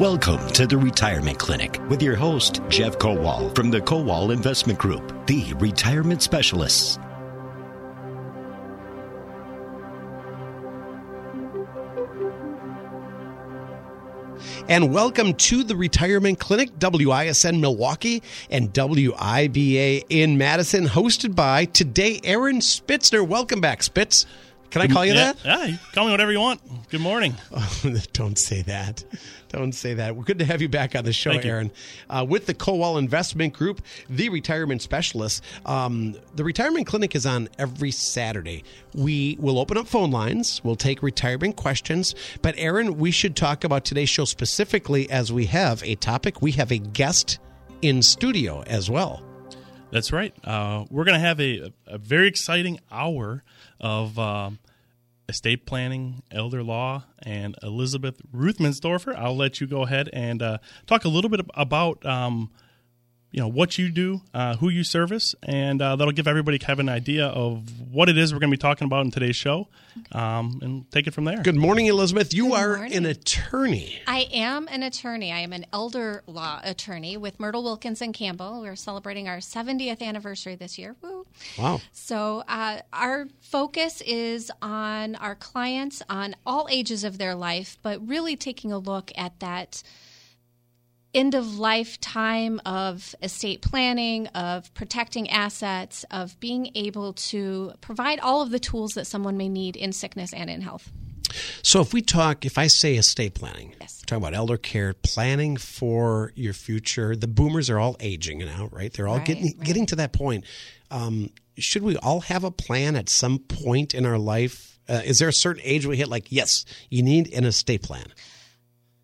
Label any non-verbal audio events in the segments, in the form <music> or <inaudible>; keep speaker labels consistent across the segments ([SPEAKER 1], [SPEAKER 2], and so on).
[SPEAKER 1] Welcome to the Retirement Clinic with your host, Jeff Kowal from the Kowal Investment Group, the retirement specialists.
[SPEAKER 2] and welcome to the Retirement Clinic, WISN Milwaukee and WIBA in Madison, hosted by today Aaron Spitzner. Welcome back, Spitz. Can I call you
[SPEAKER 3] yeah,
[SPEAKER 2] that?
[SPEAKER 3] Yeah, call me whatever you want. Good morning.
[SPEAKER 2] Oh, <laughs> don't say that. Don't say that. We're good to have you back on the show,
[SPEAKER 3] Thank.
[SPEAKER 2] Aaron. Uh, with the Kowal Investment Group, the retirement specialist. Um, the retirement clinic is on every Saturday. We will open up phone lines. We'll take retirement questions. But, Aaron, we should talk about today's show specifically as we have a topic. We have a guest in studio as well.
[SPEAKER 3] That's right. Uh, we're going to have a, a very exciting hour of um, estate planning, elder law, and Elizabeth Ruthmansdorfer. I'll let you go ahead and uh, talk a little bit about um, you know what you do, uh, who you service, and uh, that'll give everybody kind of an idea of what it is we're going to be talking about in today's show, um, and take it from there.
[SPEAKER 2] Good morning, Elizabeth. You
[SPEAKER 4] Good
[SPEAKER 2] are
[SPEAKER 4] morning.
[SPEAKER 2] an attorney.
[SPEAKER 4] I am an attorney. I am an elder law attorney with Myrtle Wilkins and Campbell. We're celebrating our 70th anniversary this year. Woo.
[SPEAKER 2] Wow.
[SPEAKER 4] So, uh, our focus is on our clients on all ages of their life, but really taking a look at that end of life time of estate planning, of protecting assets, of being able to provide all of the tools that someone may need in sickness and in health.
[SPEAKER 2] So if we talk, if I say estate planning,
[SPEAKER 4] Yes.
[SPEAKER 2] talking about elder care, planning for your future, the boomers are all aging now, right? They're all
[SPEAKER 4] Right,
[SPEAKER 2] getting
[SPEAKER 4] right.
[SPEAKER 2] getting to that point. Um, should we all have a plan at some point in our life? Uh, is there a certain age we hit? Like, yes, you need an estate plan.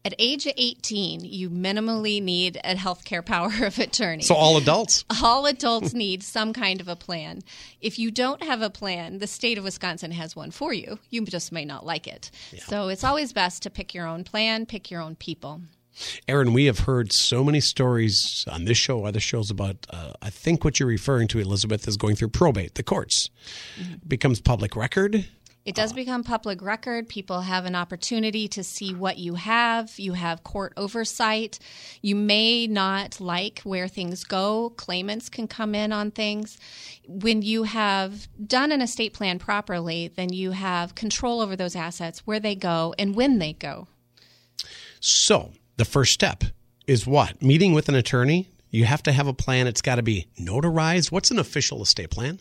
[SPEAKER 4] At age 18, you minimally need a healthcare <laughs> power of attorney.
[SPEAKER 2] So all adults.
[SPEAKER 4] all adults <laughs> need some kind of a plan. If you don't have a plan, the state of Wisconsin has one for you. You just may not like it. So it's always best to pick your own plan, pick your own people.
[SPEAKER 2] Aaron, we have heard so many stories on this show, other shows about. Uh, I think what you're referring to, Elizabeth, is going through probate, the courts, becomes public record.
[SPEAKER 4] It does become public record. People have an opportunity to see what you have. You have court oversight. You may not like where things go. Claimants can come in on things. When you have done an estate plan properly, then you have control over those assets, where they go, and when they go.
[SPEAKER 2] So the first step is what? Meeting with an attorney. You have to have a plan. It's got to be notarized. What's an official estate plan?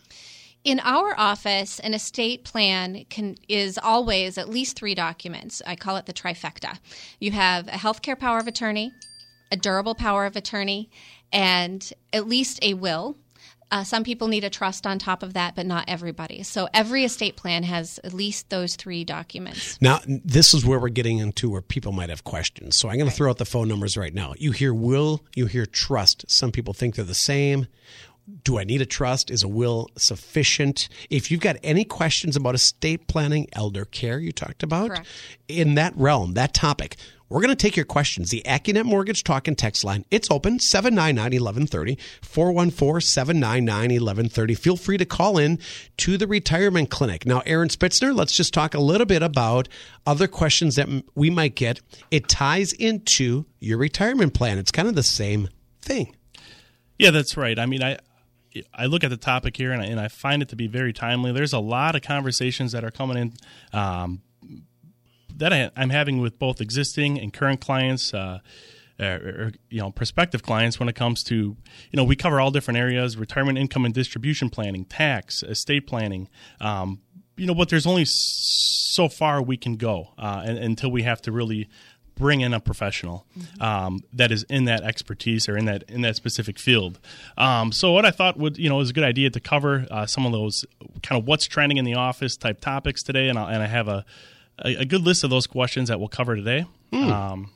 [SPEAKER 4] In our office, an estate plan can is always at least three documents. I call it the trifecta. You have a healthcare power of attorney, a durable power of attorney, and at least a will. Uh, some people need a trust on top of that, but not everybody. So every estate plan has at least those three documents.
[SPEAKER 2] Now, this is where we're getting into where people might have questions. So I'm going to throw out the phone numbers right now. You hear will, you hear trust. Some people think they're the same. Do I need a trust? Is a will sufficient? If you've got any questions about estate planning, elder care, you talked about,
[SPEAKER 4] Correct.
[SPEAKER 2] in that realm, that topic, we're going to take your questions. The AccuNet Mortgage Talk and Text line, it's open 799 1130, 414 799 1130. Feel free to call in to the retirement clinic. Now, Aaron Spitzner, let's just talk a little bit about other questions that we might get. It ties into your retirement plan, it's kind of the same thing.
[SPEAKER 3] Yeah, that's right. I mean, I I look at the topic here and I, and I find it to be very timely. There's a lot of conversations that are coming in um, that I, I'm having with both existing and current clients. Uh, or, or, you know prospective clients when it comes to you know we cover all different areas retirement income and distribution planning tax estate planning um, you know but there's only so far we can go uh, and, until we have to really bring in a professional um, that is in that expertise or in that in that specific field. Um, so what I thought would you know is a good idea to cover uh, some of those kind of what's trending in the office type topics today, and, I'll, and I have a, a a good list of those questions that we'll cover today. Um,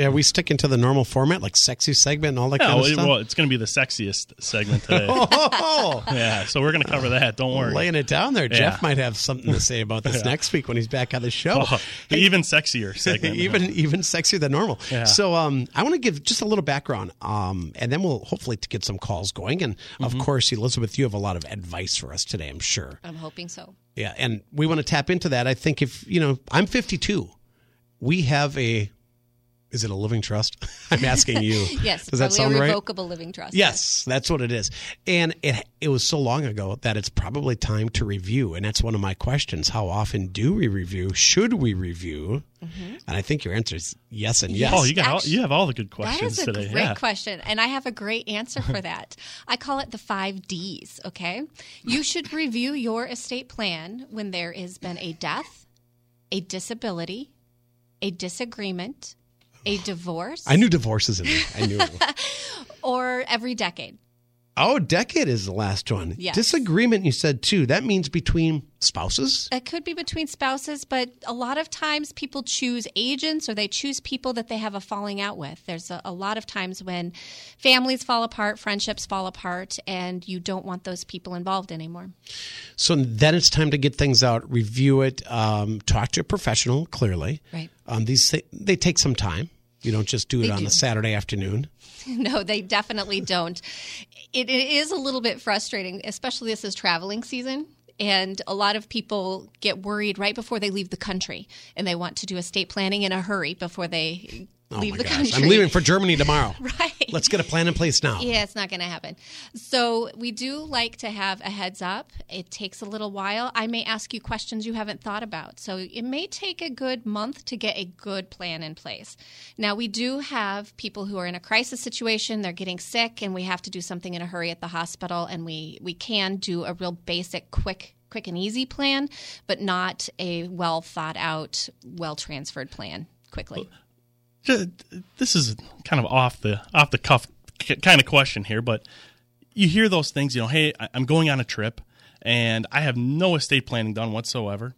[SPEAKER 2] Are we sticking to the normal format, like sexy segment and all that
[SPEAKER 3] yeah,
[SPEAKER 2] kind of
[SPEAKER 3] well,
[SPEAKER 2] stuff?
[SPEAKER 3] well, it's going to be the sexiest segment <laughs> today.
[SPEAKER 2] oh,
[SPEAKER 3] yeah, so we're going to cover that. Don't worry.
[SPEAKER 2] laying it down there.
[SPEAKER 3] Yeah.
[SPEAKER 2] Jeff might have something to say about this <laughs> next week when he's back on the show.
[SPEAKER 3] Oh, the even sexier <laughs> segment.
[SPEAKER 2] even even sexier than normal.
[SPEAKER 3] Yeah.
[SPEAKER 2] So um, I want to give just a little background, um, and then we'll hopefully to get some calls going. And of
[SPEAKER 3] Mm-hmm.
[SPEAKER 2] course, Elizabeth, you have a lot of advice for us today. I'm sure.
[SPEAKER 4] I'm hoping so.
[SPEAKER 2] Yeah, and we want to tap into that. I think if you know, I'm 52. We have a Is it a living trust? <laughs> I'm asking you. <laughs>
[SPEAKER 4] Yes,
[SPEAKER 2] Does that
[SPEAKER 4] probably
[SPEAKER 2] sound
[SPEAKER 4] a
[SPEAKER 2] right?
[SPEAKER 4] revocable living trust.
[SPEAKER 2] Yes, that's what it is. And it it was so long ago that it's probably time to review. And that's one of my questions. How often do we review? Should we review? Mm-hmm. And I think your answer is yes and yes.
[SPEAKER 3] Oh, you got all, you have all the good
[SPEAKER 4] That
[SPEAKER 3] questions That
[SPEAKER 4] is a
[SPEAKER 3] today.
[SPEAKER 4] great
[SPEAKER 3] yeah.
[SPEAKER 4] question, and I have a great answer for <laughs> that. I call it the five Ds. Okay, you should review your estate plan when there has been a death, a disability, a disagreement, a divorce,
[SPEAKER 2] I knew divorce is in there. I knew. <laughs>
[SPEAKER 4] or every decade.
[SPEAKER 2] oh, decade is the last one.
[SPEAKER 4] Yes.
[SPEAKER 2] Disagreement, you said too. That means between spouses.
[SPEAKER 4] It could be between spouses, but a lot of times people choose agents or they choose people that they have a falling out with. There's a, a lot of times when families fall apart, friendships fall apart, and you don't want those people involved anymore.
[SPEAKER 2] So then it's time to get things out, review it, um, talk to a professional. Clearly,
[SPEAKER 4] Right.
[SPEAKER 2] Um, these thi- they take some time. You don't just do it
[SPEAKER 4] They
[SPEAKER 2] on
[SPEAKER 4] do.
[SPEAKER 2] a Saturday afternoon. <laughs>
[SPEAKER 4] No, they definitely don't. It, it is a little bit frustrating, especially this is traveling season. And a lot of people get worried right before they leave the country and they want to do estate planning in a hurry before they
[SPEAKER 2] Oh
[SPEAKER 4] leave the
[SPEAKER 2] gosh!
[SPEAKER 4] country.
[SPEAKER 2] I'm leaving for Germany tomorrow. <laughs>
[SPEAKER 4] Right.
[SPEAKER 2] Let's get a plan in place now.
[SPEAKER 4] Yeah, it's not going to happen. So we do like to have a heads up. It takes a little while. I may ask you questions you haven't thought about. So it may take a good month to get a good plan in place. Now we do have people who are in a crisis situation, they're getting sick and we have to do something in a hurry at the hospital and we we can do a real basic quick quick and easy plan, but not a well thought out, well transferred plan quickly.
[SPEAKER 3] Ju- This is kind of off the off the cuff kind of question here, but you hear those things. You know, hey, I- I'm going on a trip and I have no estate planning done whatsoever.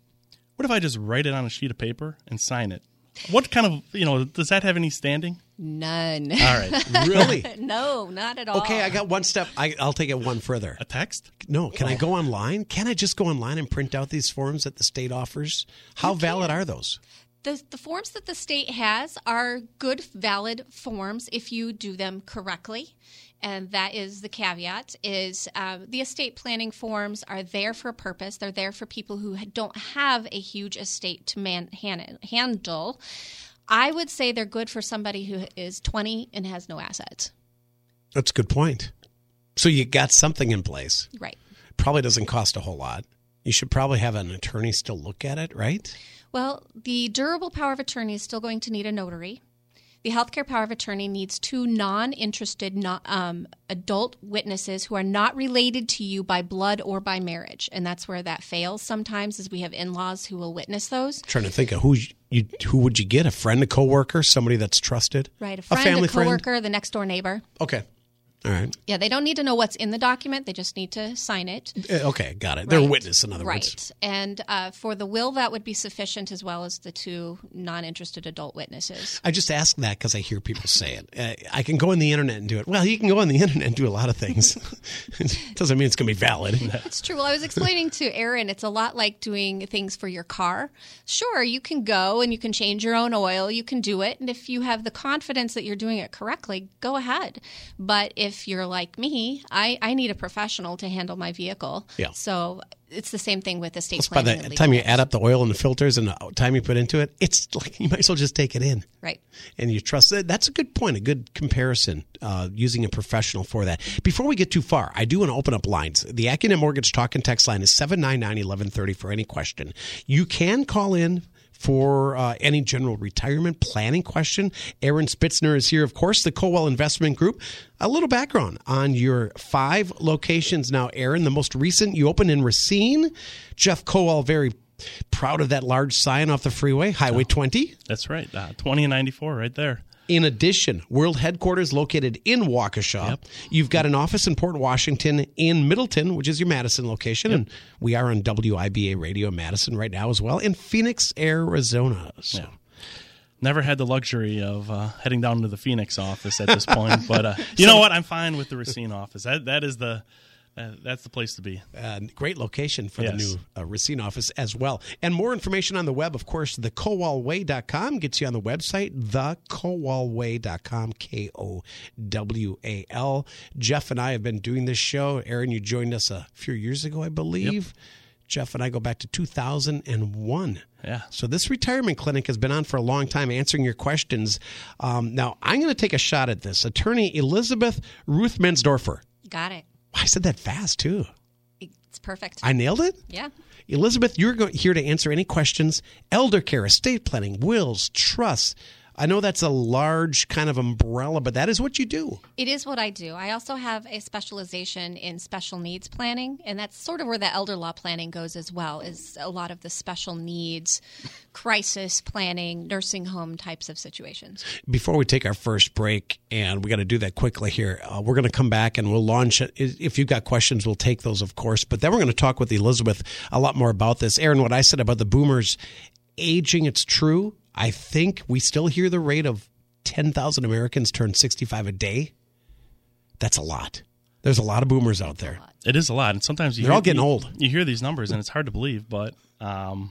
[SPEAKER 3] What if I just write it on a sheet of paper and sign it? What kind of you know does that have any standing?
[SPEAKER 4] None.
[SPEAKER 3] All right, <laughs>
[SPEAKER 2] Really?
[SPEAKER 4] no, not at all.
[SPEAKER 2] Okay, I got one step. I, I'll take it one further.
[SPEAKER 3] a text.
[SPEAKER 2] No, can I go online? Can I just go online and print out these forms that the state offers? How valid are those?
[SPEAKER 4] The, the forms that the state has are good, valid forms if you do them correctly. And that is the caveat: is um, the estate planning forms are there for a purpose. They're there for people who don't have a huge estate to man, han, handle. I would say they're good for somebody who is 20 and has no assets.
[SPEAKER 2] That's a good point. So you got something in place.
[SPEAKER 4] Right.
[SPEAKER 2] Probably doesn't cost a whole lot. You should probably have an attorney still look at it, right?
[SPEAKER 4] Well, the durable power of attorney is still going to need a notary. The healthcare power of attorney needs two non interested um, adult witnesses who are not related to you by blood or by marriage. And that's where that fails sometimes, is we have in laws who will witness those.
[SPEAKER 2] trying to think of who you who would you get? A friend, a coworker, somebody that's trusted,
[SPEAKER 4] Right. A friend, a,
[SPEAKER 2] family friend.
[SPEAKER 4] coworker, the next door neighbor.
[SPEAKER 2] Okay, all right,
[SPEAKER 4] Yeah, they don't need to know what's in the document. They just need to sign it.
[SPEAKER 2] Uh, okay, got it. They're a witness, in other
[SPEAKER 4] right.
[SPEAKER 2] words.
[SPEAKER 4] And uh, for the will, that would be sufficient as well as the two non interested adult witnesses.
[SPEAKER 2] I just ask that because I hear people say it. Uh, I can go on the internet and do it. Well, you can go on the <laughs> internet and do a lot of things. it <laughs> doesn't mean it's going to be valid. <laughs>
[SPEAKER 4] It's true. Well, I was explaining to Aaron, it's a lot like doing things for your car. Sure, you can go and you can change your own oil, you can do it. And if you have the confidence that you're doing it correctly, go ahead. But if you're like me, I, I need a professional to handle my vehicle.
[SPEAKER 2] Yeah.
[SPEAKER 4] So it's the same thing with estate
[SPEAKER 2] By
[SPEAKER 4] planning.
[SPEAKER 2] the
[SPEAKER 4] and
[SPEAKER 2] time you add up the oil and the filters and the time you put into it, it's like <laughs> you might as well just take it in.
[SPEAKER 4] Right.
[SPEAKER 2] and you trust it. That's a good point, a good comparison uh, using a professional for that. Before we get too far, I do want to open up lines. The Accunet Mortgage Talk and Text line is 799 1130 for any question. You can call in for uh, any general retirement planning question. Aaron Spitzner is here, of course, the Kowal Investment Group. A little background on your five locations now, Aaron. The most recent you opened in Racine. Jeff Kowal, very proud of that large sign off the freeway, Highway 20.
[SPEAKER 3] That's right. Uh, Twenty and ninety four, right there.
[SPEAKER 2] In addition, world headquarters located in Waukesha.
[SPEAKER 3] Yep.
[SPEAKER 2] You've got an office in Port Washington, in Middleton, which is your Madison location, and we are on WIBA Radio Madison right now as well, in Phoenix, Arizona. So
[SPEAKER 3] Yeah. Never had the luxury of uh, heading down to the Phoenix office at this point, but uh, <laughs> you know what? I'm fine with the Racine office. That that is the uh, that's the place to be.
[SPEAKER 2] uh, great location for the new uh, Racine office as well. And more information on the web, of course, thekowalway.com gets you on the website, thekowalway.com, K O W A L. Jeff and I have been doing this show. Aaron, you joined us a few years ago, I believe. Jeff and I go back to 2001.
[SPEAKER 3] Yeah.
[SPEAKER 2] So this retirement clinic has been on for a long time, answering your questions. Um, now I'm going to take a shot at this. Attorney Elizabeth Ruth Mensdorfer.
[SPEAKER 4] Got it.
[SPEAKER 2] I said that fast too.
[SPEAKER 4] It's perfect.
[SPEAKER 2] I nailed it.
[SPEAKER 4] yeah.
[SPEAKER 2] Elizabeth, you're here to answer any questions. Elder care, estate planning, wills, trusts. I know that's a large kind of umbrella, but that is what you do.
[SPEAKER 4] It is what I do. I also have a specialization in special needs planning, and that's sort of where the elder law planning goes as well. Is a lot of the special needs, crisis planning, nursing home types of situations.
[SPEAKER 2] Before we take our first break, and we got to do that quickly here, uh, we're going to come back and we'll launch it. If you've got questions, we'll take those, of course. But then we're going to talk with Elizabeth a lot more about this. Aaron, what I said about the boomers aging, it's true. I think we still hear the rate of 10,000 Americans turn 65 a day. That's a lot. There's a lot of boomers out there.
[SPEAKER 3] It is a lot, and sometimes you
[SPEAKER 2] They're
[SPEAKER 3] hear,
[SPEAKER 2] all getting
[SPEAKER 3] you-
[SPEAKER 2] old.
[SPEAKER 3] You hear these numbers, and it's hard to believe, but um,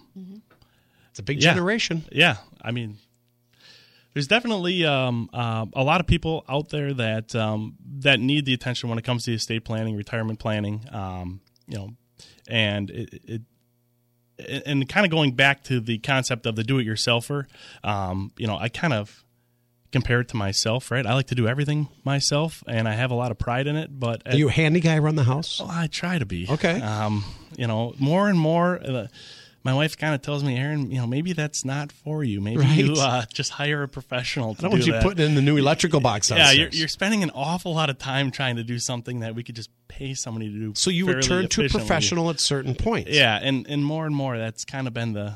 [SPEAKER 2] It's a big
[SPEAKER 3] Yeah.
[SPEAKER 2] generation.
[SPEAKER 3] yeah, I mean, there's definitely um, uh, a lot of people out there that um, that need the attention when it comes to estate planning, retirement planning, um, you know, and it. it and kind of going back to the concept of the do-it-yourselfer, um, you know, I kind of compare it to myself, right? I like to do everything myself, and I have a lot of pride in it. But
[SPEAKER 2] Are you a handy guy around the house?
[SPEAKER 3] well, I try to be.
[SPEAKER 2] Okay.
[SPEAKER 3] Um, you know, more and more, uh, my wife kind of tells me, Aaron, you know, maybe that's not for you. Maybe you uh, just hire a professional to
[SPEAKER 2] I don't
[SPEAKER 3] do
[SPEAKER 2] want you
[SPEAKER 3] that.
[SPEAKER 2] putting in the new electrical box
[SPEAKER 3] yeah, you're, you're spending an awful lot of time trying to do something that we could just pay somebody to do.
[SPEAKER 2] so you return to a professional at certain points.
[SPEAKER 3] Yeah, and and more and more, that's kind of been the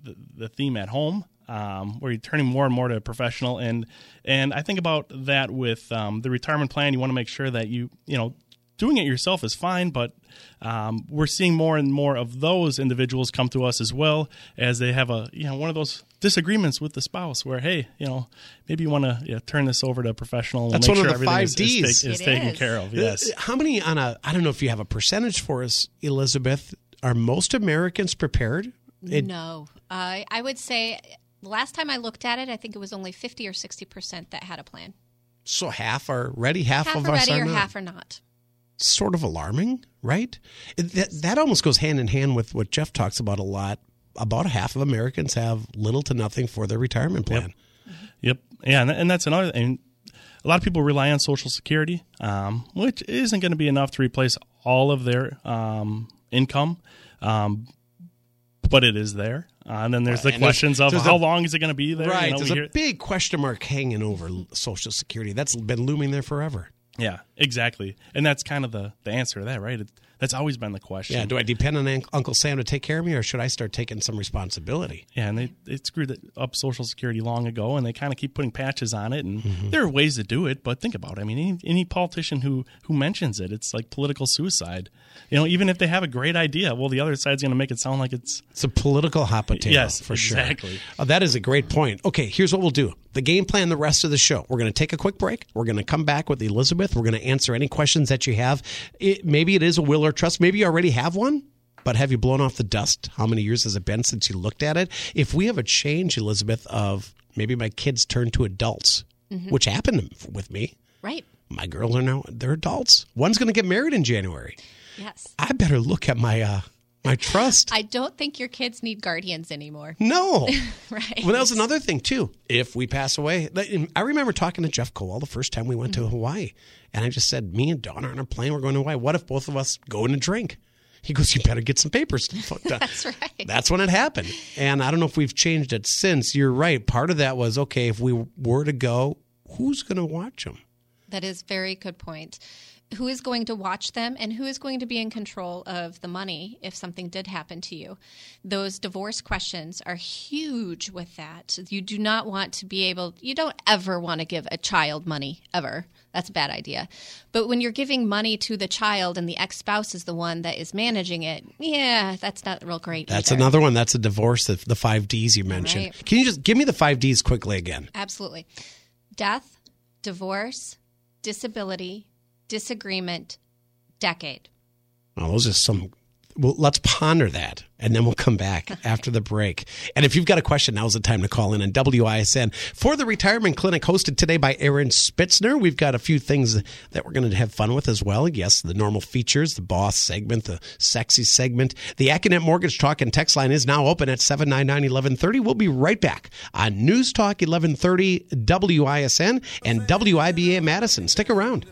[SPEAKER 3] the, the theme at home, um, where you're turning more and more to a professional, and and I think about that with um, the retirement plan. You want to make sure that you you know doing it yourself is fine, but um, we're seeing more and more of those individuals come to us as well as they have a you know one of those disagreements with the spouse where hey you know maybe you want to you know, turn this over to a professional and
[SPEAKER 2] That's
[SPEAKER 3] make
[SPEAKER 2] one of the five
[SPEAKER 3] is, is,
[SPEAKER 2] Ds.
[SPEAKER 3] ta- is
[SPEAKER 4] It
[SPEAKER 3] taken
[SPEAKER 4] is.
[SPEAKER 3] care of yes
[SPEAKER 2] Uh, How many on a? I don't know if you have a percentage for us, Elizabeth. Are most Americans prepared? It-
[SPEAKER 4] no, uh, I would say the last time I looked at it, I think it was only fifty or sixty percent that had a plan.
[SPEAKER 2] So half are ready, half,
[SPEAKER 4] Half
[SPEAKER 2] of
[SPEAKER 4] are
[SPEAKER 2] us
[SPEAKER 4] ready
[SPEAKER 2] are
[SPEAKER 4] or
[SPEAKER 2] not.
[SPEAKER 4] half are not.
[SPEAKER 2] Sort of alarming, right? It- That, that almost goes hand in hand with what Jeff talks about a lot. About half of Americans have little to nothing for their retirement plan.
[SPEAKER 3] Yep. Yeah, and, and that's another thing. A lot of people rely on Social Security, um, which isn't going to be enough to replace all of their um, income, um, but it is there. Uh, and then there's the
[SPEAKER 2] there's-
[SPEAKER 3] questions of
[SPEAKER 2] there's
[SPEAKER 3] how
[SPEAKER 2] a-
[SPEAKER 3] long is it going to be there? You
[SPEAKER 2] Right.
[SPEAKER 3] know,
[SPEAKER 2] There's a
[SPEAKER 3] hear-
[SPEAKER 2] big question mark hanging over Social Security. That's been looming there forever.
[SPEAKER 3] Yeah, exactly. And that's kind of the, the answer to that, right? It, that's always been the question.
[SPEAKER 2] Yeah. Do I depend on Uncle Sam to take care of me, or should I start taking some responsibility?
[SPEAKER 3] Yeah, and they, they screwed up Social Security long ago, and they kind of keep putting patches on it. And mm-hmm. there are ways to do it, but think about it. I mean, any, any politician who who mentions it, it's like political suicide. You know, even if they have a great idea, well, the other side's going to make it sound like it's
[SPEAKER 2] It's a political hot potato.
[SPEAKER 3] Yes,
[SPEAKER 2] for
[SPEAKER 3] exactly.
[SPEAKER 2] sure. Oh, that is a great point. Okay, here's what we'll do. The game plan the rest of the show. We're going to take a quick break. We're going to come back with Elizabeth. We're going to answer any questions that you have. It, maybe it is a will trust. Maybe you already have one. But have you blown off the dust? How many years has it been since you looked at it? If we have a change, Elizabeth, of maybe my kids turn to adults, which happened with me.
[SPEAKER 4] Right.
[SPEAKER 2] My girls are now they're adults. One's going to get married in January.
[SPEAKER 4] Yes.
[SPEAKER 2] I better look at my uh, my trust.
[SPEAKER 4] I don't think your kids need guardians anymore. <laughs>
[SPEAKER 2] no. <laughs>
[SPEAKER 4] Right.
[SPEAKER 2] Well, that was another thing too. If we pass away, I remember talking to Jeff Kowal the first time we went to mm-hmm. Hawaii, and I just said, "Me and Dawn are on a plane. We're going to Hawaii. What if both of us go in and drink?" He goes, "You better get some papers." <laughs> done."
[SPEAKER 4] Uh, that's right.
[SPEAKER 2] That's when it happened, and I don't know if we've changed it since. You're right. Part of that was okay. If we were to go, who's going to watch them?
[SPEAKER 4] That is very good point. Who is going to watch them and who is going to be in control of the money if something did happen to you? Those divorce questions are huge with that. You do not want to be able, you don't ever want to give a child money, ever. That's a bad idea. But when you're giving money to the child and the ex spouse is the one that is managing it, yeah, that's not real great.
[SPEAKER 2] That's
[SPEAKER 4] either.
[SPEAKER 2] another one. That's a divorce. The, the five Ds you mentioned.
[SPEAKER 4] Right.
[SPEAKER 2] Can you just give me the five Ds quickly again?
[SPEAKER 4] Absolutely. Death, divorce, disability, disagreement, decade.
[SPEAKER 2] Oh, those are some well, let's ponder that and then we'll come back <laughs> after the break. And if you've got a question, now's the time to call in on WISN for the retirement clinic hosted today by Aaron Spitzner. We've got a few things that we're going to have fun with as well. Yes, the normal features, the boss segment, the sexy segment. The Accunet Mortgage Talk and text line is now open at 799-1130. We'll be right back on News Talk 1130 WISN and WIBA Madison. Stick around.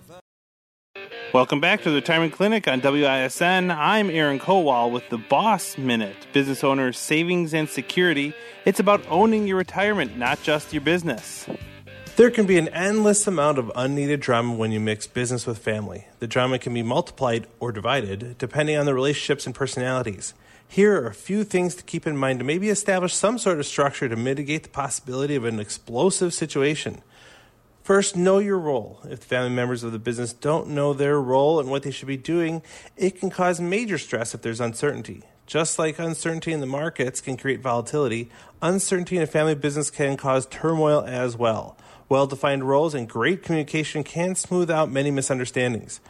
[SPEAKER 5] Welcome back to the Retirement Clinic on WISN. I'm Aaron Kowal with the Boss Minute, business owner's savings and security. It's about owning your retirement, not just your business.
[SPEAKER 6] There can be an endless amount of unneeded drama when you mix business with family. The drama can be multiplied or divided depending on the relationships and personalities. Here are a few things to keep in mind to maybe establish some sort of structure to mitigate the possibility of an explosive situation. First, know your role. If the family members of the business don't know their role and what they should be doing, it can cause major stress if there's uncertainty. Just like uncertainty in the markets can create volatility, uncertainty in a family business can cause turmoil as well. Well defined roles and great communication can smooth out many misunderstandings.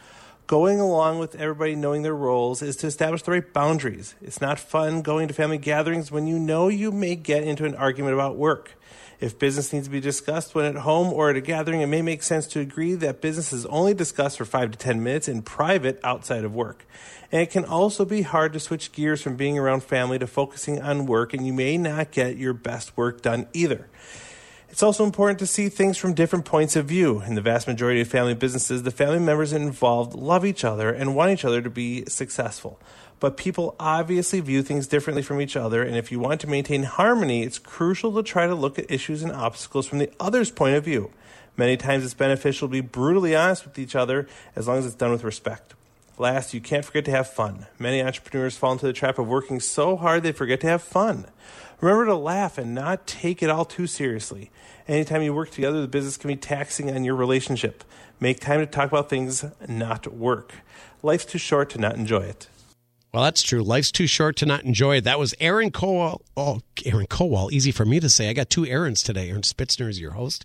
[SPEAKER 6] Going along with everybody knowing their roles is to establish the right boundaries. It's not fun going to family gatherings when you know you may get into an argument about work. If business needs to be discussed when at home or at a gathering, it may make sense to agree that business is only discussed for five to 10 minutes in private outside of work. And it can also be hard to switch gears from being around family to focusing on work, and you may not get your best work done either. It's also important to see things from different points of view. In the vast majority of family businesses, the family members involved love each other and want each other to be successful but people obviously view things differently from each other. And if you want to maintain harmony, it's crucial to try to look at issues and obstacles from the other's point of view. Many times it's beneficial to be brutally honest with each other as long as it's done with respect. Last, you can't forget to have fun. Many entrepreneurs fall into the trap of working so hard they forget to have fun. Remember to laugh and not take it all too seriously. Anytime you work together, the business can be taxing on your relationship. Make time to talk about things, not work. Life's too short to not enjoy it.
[SPEAKER 2] Well, that's true. Life's too short to not enjoy it. That was Aaron Kowal. Oh, Aaron Kowal. Easy for me to say. I got two Aarons today. Aaron Spitzner is your host.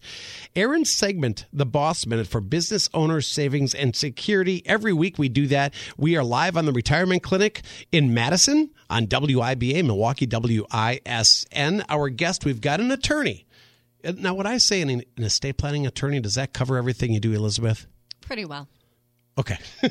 [SPEAKER 2] Aaron's segment, The Boss Minute for business owners, savings, and security. Every week we do that. We are live on the Retirement Clinic in Madison on WIBA, Milwaukee WISN. Our guest, we've got an attorney. Uh, now, what I say an estate planning attorney, does that cover everything you do, Elizabeth?
[SPEAKER 4] Pretty well.
[SPEAKER 2] Okay. <laughs>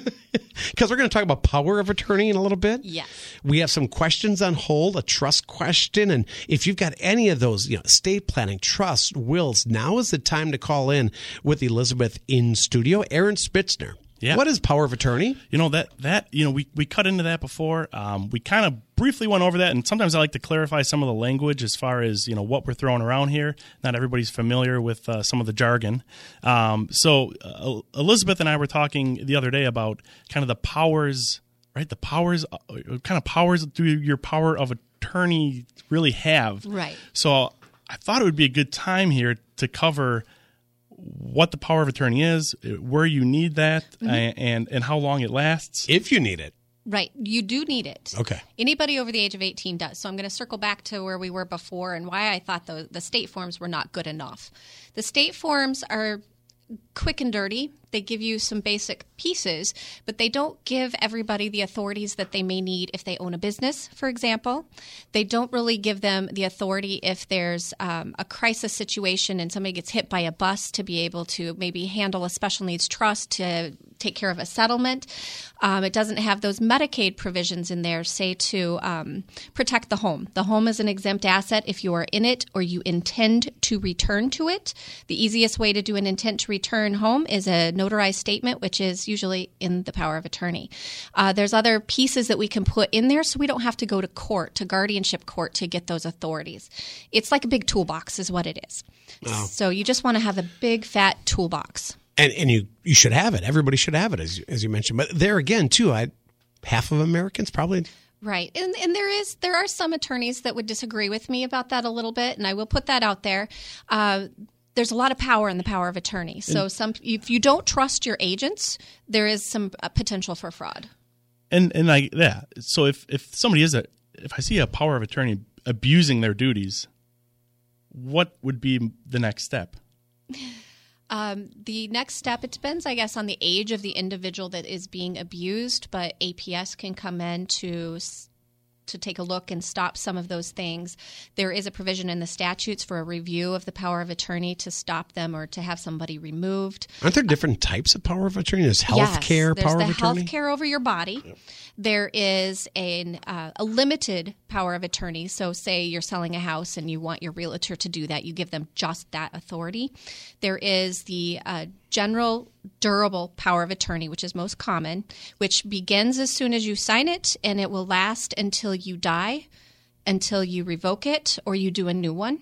[SPEAKER 2] Because we're going to talk about power of attorney in a little bit.
[SPEAKER 4] Yes.
[SPEAKER 2] We have some questions on hold, a trust question. And if you've got any of those, you know, estate planning, trust, wills, now is the time to call in with Elizabeth in studio. Aaron Spitzner.
[SPEAKER 3] Yeah.
[SPEAKER 2] What is power of attorney?
[SPEAKER 3] You know that that you know we we cut into that before. Um, we kind of briefly went over that, and sometimes I like to clarify some of the language as far as you know what we're throwing around here. Not everybody's familiar with uh, some of the jargon. Um, so uh, Elizabeth and I were talking the other day about kind of the powers, right? The powers, uh, kind of powers do your power of attorney really have?
[SPEAKER 4] Right.
[SPEAKER 3] So I thought it would be a good time here to cover what the power of attorney is, where you need that,
[SPEAKER 4] Mm-hmm.
[SPEAKER 3] and and how long it lasts.
[SPEAKER 2] If you need it.
[SPEAKER 4] Right. You do need it.
[SPEAKER 2] Okay.
[SPEAKER 4] Anybody over the age of 18 does. So I'm going to circle back to where we were before and why I thought the, the state forms were not good enough. The state forms are quick and dirty. They give you some basic pieces, but they don't give everybody the authorities that they may need if they own a business, for example. They don't really give them the authority if there's um, a crisis situation and somebody gets hit by a bus to be able to maybe handle a special needs trust to take care of a settlement. Um, it doesn't have those Medicaid provisions in there, say to um, protect the home. The home is an exempt asset if you are in it or you intend to return to it. The easiest way to do an intent to return home is a notarized statement, which is usually in the power of attorney. Uh, there's other pieces that we can put in there so we don't have to go to court, to guardianship court, to get those authorities. It's like a big toolbox, is what it is. So you just want to have a big fat toolbox.
[SPEAKER 2] And, and you, you should have it. Everybody should have it, as you, as you mentioned. But there again, too, I, half of Americans probably
[SPEAKER 4] Right. And and there is there are some attorneys that would disagree with me about that a little bit, and I will put that out there. Uh, there's a lot of power in the power of attorney. So some if you don't trust your agents, there is some uh, potential for fraud.
[SPEAKER 3] and and like yeah so if if somebody is a if i see a power of attorney abusing their duties what would be the next step <laughs>
[SPEAKER 4] Um, the next step, it depends, I guess, on the age of the individual that is being abused, but APS can come in to to take a look and stop some of those things. There is a provision in the statutes for a review of the power of attorney to stop them or to have somebody removed.
[SPEAKER 2] Aren't there different types of power of attorney? There's health care
[SPEAKER 4] there's
[SPEAKER 2] power
[SPEAKER 4] the
[SPEAKER 2] of attorney.
[SPEAKER 4] There's health care over your body. Yep. There is an, uh, a limited power of attorney. So, say you're selling a house and you want your realtor to do that, you give them just that authority. There is the uh, general durable power of attorney, which is most common, which begins as soon as you sign it and it will last until you die, until you revoke it or you do a new one.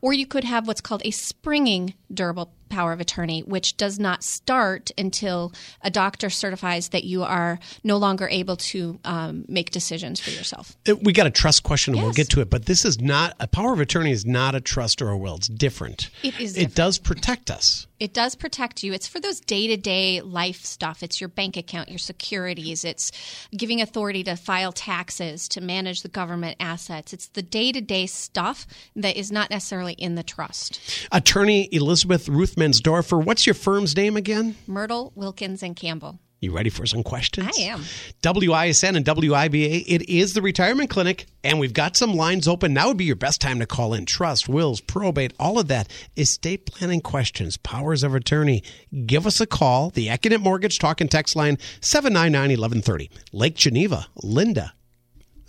[SPEAKER 4] Or you could have what's called a springing durable power of attorney, which does not start until a doctor certifies that you are no longer able to um, make decisions for yourself.
[SPEAKER 2] Uh, we got a trust question, and
[SPEAKER 4] yes.
[SPEAKER 2] we'll get to it. But this is not a power of attorney. Is not a trust or a will. It's different.
[SPEAKER 4] It is.
[SPEAKER 2] Different. It does protect us.
[SPEAKER 4] It does protect you. It's for those day to day life stuff. It's your bank account, your securities. It's giving authority to file taxes, to manage the government assets. It's the day to day stuff that is not necessarily in the trust.
[SPEAKER 2] Attorney Elizabeth Ruth Mensdorfer, what's your firm's name again?
[SPEAKER 4] Myrtle, Wilkins, and Campbell.
[SPEAKER 2] You ready for some questions?
[SPEAKER 4] I am.
[SPEAKER 2] WISN and WIBA, it is the retirement clinic, and we've got some lines open. Now would be your best time to call in. Trust, wills, probate, all of that. Estate planning questions, powers of attorney. Give us a call. The Accunet Mortgage Talk and Text line, 799 1130. Lake Geneva, Linda.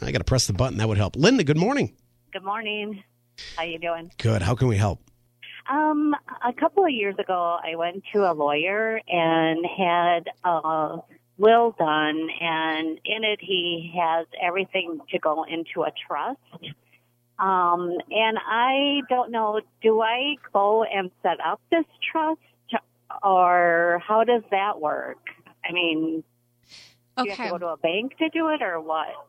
[SPEAKER 2] I got to press the button. That would help. Linda, good morning.
[SPEAKER 7] Good morning. How are you doing?
[SPEAKER 2] Good. How can we help?
[SPEAKER 7] Um, a couple of years ago, I went to a lawyer and had a will done, and in it, he has everything to go into a trust. Um, and I don't know, do I go and set up this trust, or how does that work? I mean, do you have to go to a bank to do it, or what?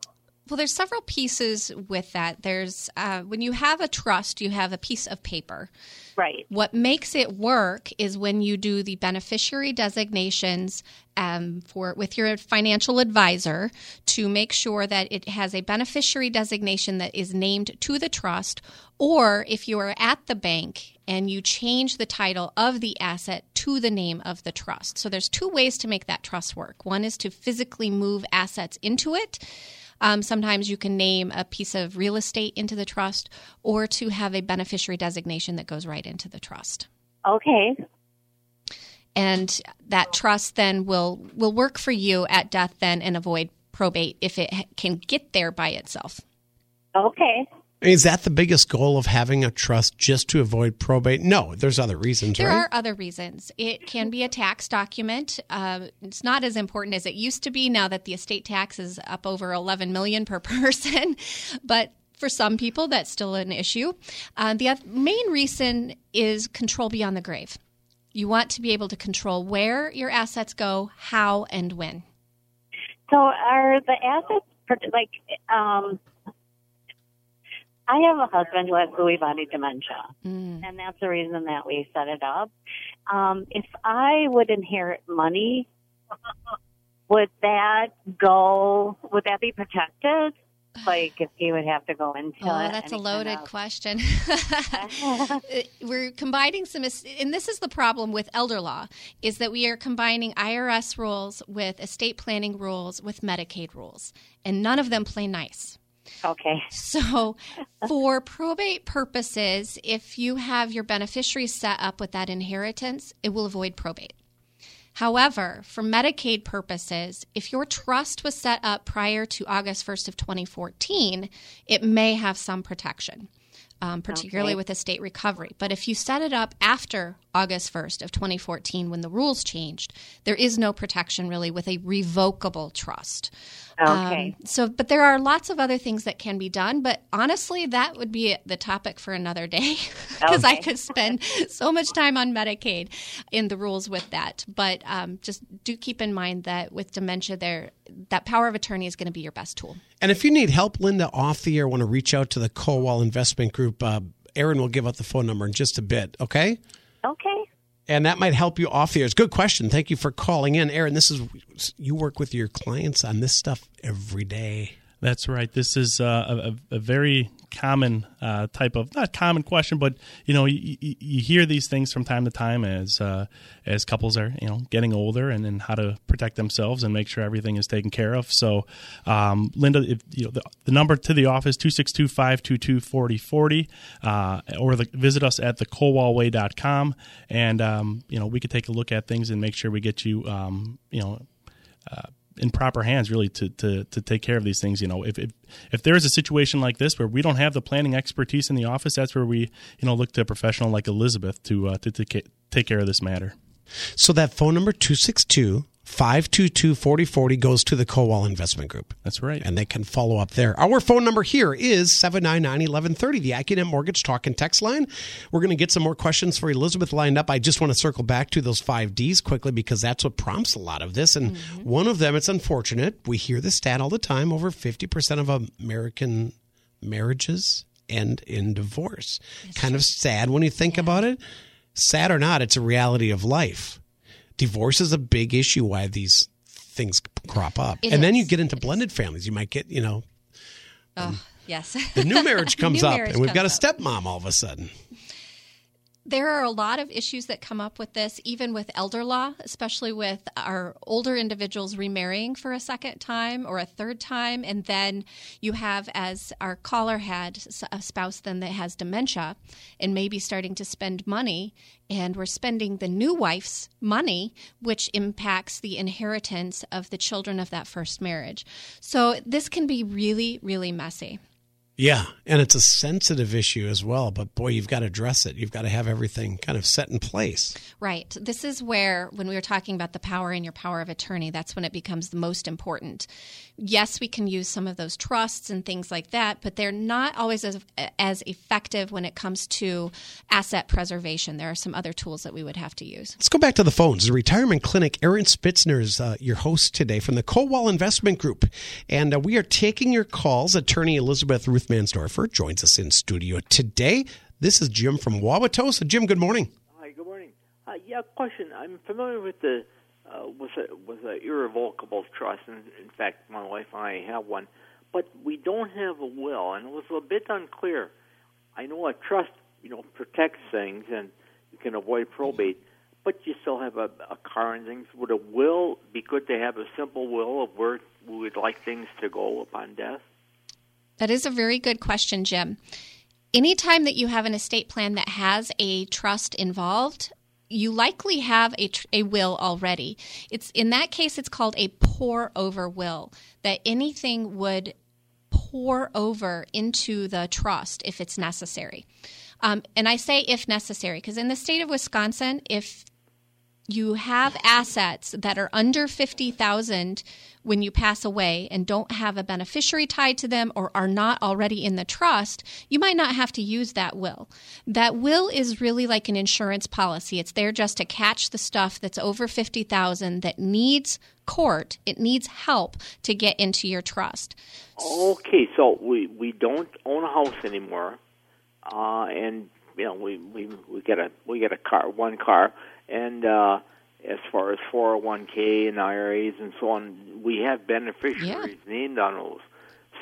[SPEAKER 4] Well, there's several pieces with that. There's uh, when you have a trust, you have a piece of paper.
[SPEAKER 7] Right.
[SPEAKER 4] What makes it work is when you do the beneficiary designations um, for with your financial advisor to make sure that it has a beneficiary designation that is named to the trust, or if you are at the bank and you change the title of the asset to the name of the trust. So there's two ways to make that trust work. One is to physically move assets into it. Um, sometimes you can name a piece of real estate into the trust or to have a beneficiary designation that goes right into the trust.
[SPEAKER 7] Okay.
[SPEAKER 4] And that trust then will will work for you at death then and avoid probate if it can get there by itself.
[SPEAKER 7] Okay.
[SPEAKER 2] Is that the biggest goal of having a trust just to avoid probate? No, there's other reasons,
[SPEAKER 4] there
[SPEAKER 2] right?
[SPEAKER 4] are other reasons. It can be a tax document. Uh, it's not as important as it used to be now that the estate tax is up over 11 million per <laughs> person, but for some people that's still an issue. Uh, the main reason is control beyond the grave. You want to be able to control where your assets go, how, and when.
[SPEAKER 7] So, are the assets like um, I have a husband who has Lewy body dementia, mm. and that's the reason that we set it up. Um, if I would inherit money, would that go? Would that be protected? Like if he would have to go into
[SPEAKER 4] oh, that's a loaded kind of... question. <laughs> <laughs> We're combining some, and this is the problem with elder law, is that we are combining IRS rules with estate planning rules with Medicaid rules, and none of them play nice.
[SPEAKER 7] Okay. <laughs>
[SPEAKER 4] So, for probate purposes, if you have your beneficiary set up with that inheritance, it will avoid probate. However, for Medicaid purposes, if your trust was set up prior to August 1st of 2014, it may have some protection. Um, particularly okay. with estate recovery. But if you set it up after August 1st of 2014 when the rules changed, there is no protection really with a revocable trust.
[SPEAKER 7] Okay.
[SPEAKER 4] Um, so, but there are lots of other things that can be done. But honestly, that would be the topic for another day <laughs> because okay. I could spend so much time on Medicaid in the rules with that. But um, just do keep in mind that with dementia, there that power of attorney is going to be your best tool.
[SPEAKER 2] And if you need help, Linda, off the air, want to reach out to the Kowal Investment Group, uh, Aaron will give out the phone number in just a bit. Okay.
[SPEAKER 7] Okay
[SPEAKER 2] and that might help you off the air. It's a good question. Thank you for calling in, Aaron. This is you work with your clients on this stuff every day.
[SPEAKER 3] That's right. This is uh, a, a, very common uh, type of not common question, but you know you, you, hear these things from time to time as uh, as couples are you know getting older and how to protect themselves and make sure everything is taken care of. So, um, Linda, if, you know the, the, number to the office 262-522-4040 uh, or the, visit us at thekowalway.com and um, you know we could take a look at things and make sure we get you um, you know uh, in proper hands really to, to, to take care of these things you know. If, if if there is a situation like this where we don't have the planning expertise in the office that's where we you know look to a professional like elizabeth to uh, to, to take care of this matter.
[SPEAKER 2] So that phone number 262 522 4040 goes to the Kowal Investment Group.
[SPEAKER 3] That's right.
[SPEAKER 2] And they can follow up there. Our phone number here is 799 1130, the AccuNet Mortgage Talk and Text line. We're going to get some more questions for Elizabeth lined up. I just want to circle back to those five Ds quickly because that's what prompts a lot of this. And mm-hmm. one of them, it's unfortunate. We hear the stat all the time over 50% of American marriages end in divorce. It's kind true. of sad when you think yeah. about it. Sad or not, it's a reality of life divorce is a big issue why these things crop up. It and is. then you get into blended families. You might get, you know,
[SPEAKER 4] oh, um, yes.
[SPEAKER 2] the new marriage <laughs> comes new up marriage and we've got a stepmom all of a sudden
[SPEAKER 4] there are a lot of issues that come up with this, even with elder law, especially with our older individuals remarrying for a second time or a third time. And then you have, as our caller had, a spouse then that has dementia and maybe starting to spend money. And we're spending the new wife's money, which impacts the inheritance of the children of that first marriage. So this can be really, really messy.
[SPEAKER 2] Yeah, and it's a sensitive issue as well, but boy, you've got to address it. You've got to have everything kind of set in place.
[SPEAKER 4] Right. This is where, when we were talking about the power in your power of attorney, that's when it becomes the most important. Yes, we can use some of those trusts and things like that, but they're not always as, as effective when it comes to asset preservation. There are some other tools that we would have to use.
[SPEAKER 2] Let's go back to the phones. The retirement clinic, Aaron Spitzner is uh, your host today from the Kowal Investment Group, and uh, we are taking your calls. Attorney Elizabeth Ruth Mansdorfer joins us in studio today. This is Jim from Wauwatosa. Jim, good morning.
[SPEAKER 8] Hi, good morning. Uh, yeah, question. I'm familiar with the uh, with a with an irrevocable trust, and in fact, my wife and I have one, but we don't have a will, and it was a bit unclear. I know a trust, you know, protects things, and you can avoid probate, but you still have a, a car and things. Would a will be good to have a simple will of where we would like things to go upon death?
[SPEAKER 4] That is a very good question, Jim. Anytime that you have an estate plan that has a trust involved, you likely have a, a will already. It's in that case it's called a pour over will that anything would pour over into the trust if it's necessary. Um, and I say if necessary because in the state of Wisconsin, if you have assets that are under 50,000 when you pass away and don't have a beneficiary tied to them or are not already in the trust, you might not have to use that will. That will is really like an insurance policy. It's there just to catch the stuff that's over 50,000 that needs court, it needs help to get into your trust.
[SPEAKER 8] Okay, so we we don't own a house anymore. Uh, and you know, we we we get a we get a car, one car and uh, as far as 401k and IRAs and so on, we have beneficiaries yeah. named on those.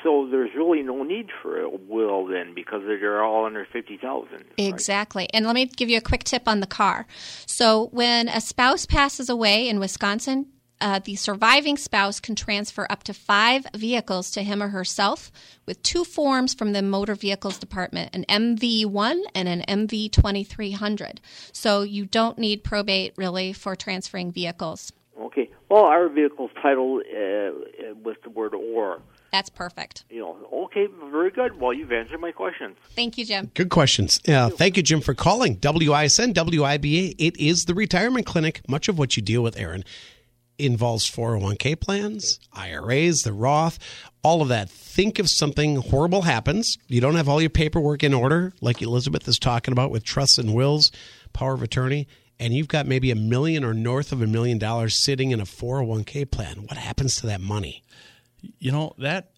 [SPEAKER 8] So there's really no need for a will then because they're all under 50,000.
[SPEAKER 4] Exactly. Right? And let me give you a quick tip on the car. So when a spouse passes away in Wisconsin, uh, the surviving spouse can transfer up to five vehicles to him or herself with two forms from the Motor Vehicles Department an MV1 and an MV2300. So you don't need probate really for transferring vehicles.
[SPEAKER 8] Okay. Well, our vehicle's title uh, with the word or.
[SPEAKER 4] That's perfect.
[SPEAKER 8] You know, okay, very good. Well, you've answered my questions.
[SPEAKER 4] Thank you, Jim.
[SPEAKER 2] Good questions. Uh, thank you, Jim, for calling. WISN, WIBA. It is the retirement clinic. Much of what you deal with, Aaron, involves 401k plans, IRAs, the Roth, all of that. Think if something horrible happens, you don't have all your paperwork in order, like Elizabeth is talking about with trusts and wills, power of attorney, and you've got maybe a million or north of a million dollars sitting in a 401k plan. What happens to that money?
[SPEAKER 3] You know, that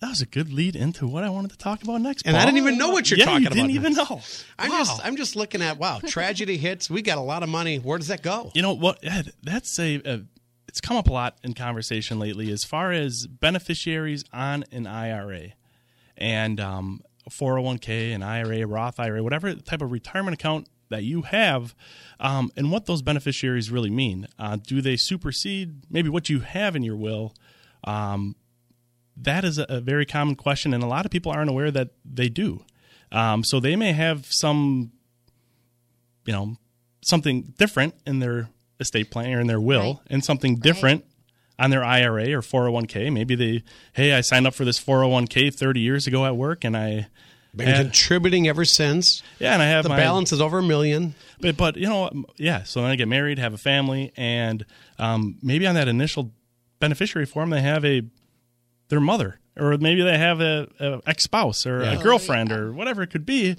[SPEAKER 3] that was a good lead into what I wanted to talk about next.
[SPEAKER 2] And
[SPEAKER 3] Paul.
[SPEAKER 2] I didn't even know what you're
[SPEAKER 3] yeah,
[SPEAKER 2] talking
[SPEAKER 3] you didn't
[SPEAKER 2] about.
[SPEAKER 3] Didn't even know.
[SPEAKER 2] I'm wow. just I'm just looking at wow, tragedy hits. We got a lot of money. Where does that go?
[SPEAKER 3] You know what? That's a, a it's come up a lot in conversation lately as far as beneficiaries on an IRA and um, 401k, an IRA, Roth IRA, whatever type of retirement account that you have, um, and what those beneficiaries really mean. Uh, do they supersede maybe what you have in your will? Um, that is a, a, very common question, and a lot of people aren't aware that they do. Um, so they may have some, you know, something different in their estate plan or in their will, right. and something different right. on their IRA or 401k. Maybe they, hey, I signed up for this 401k 30 years ago at work, and I
[SPEAKER 2] been and, contributing ever since.
[SPEAKER 3] Yeah, and I have
[SPEAKER 2] the
[SPEAKER 3] my,
[SPEAKER 2] balance is over a million.
[SPEAKER 3] But but you know yeah, so then I get married, have a family, and um, maybe on that initial beneficiary form they have a their mother, or maybe they have a, a ex spouse or yeah. a girlfriend oh, yeah. or whatever it could be.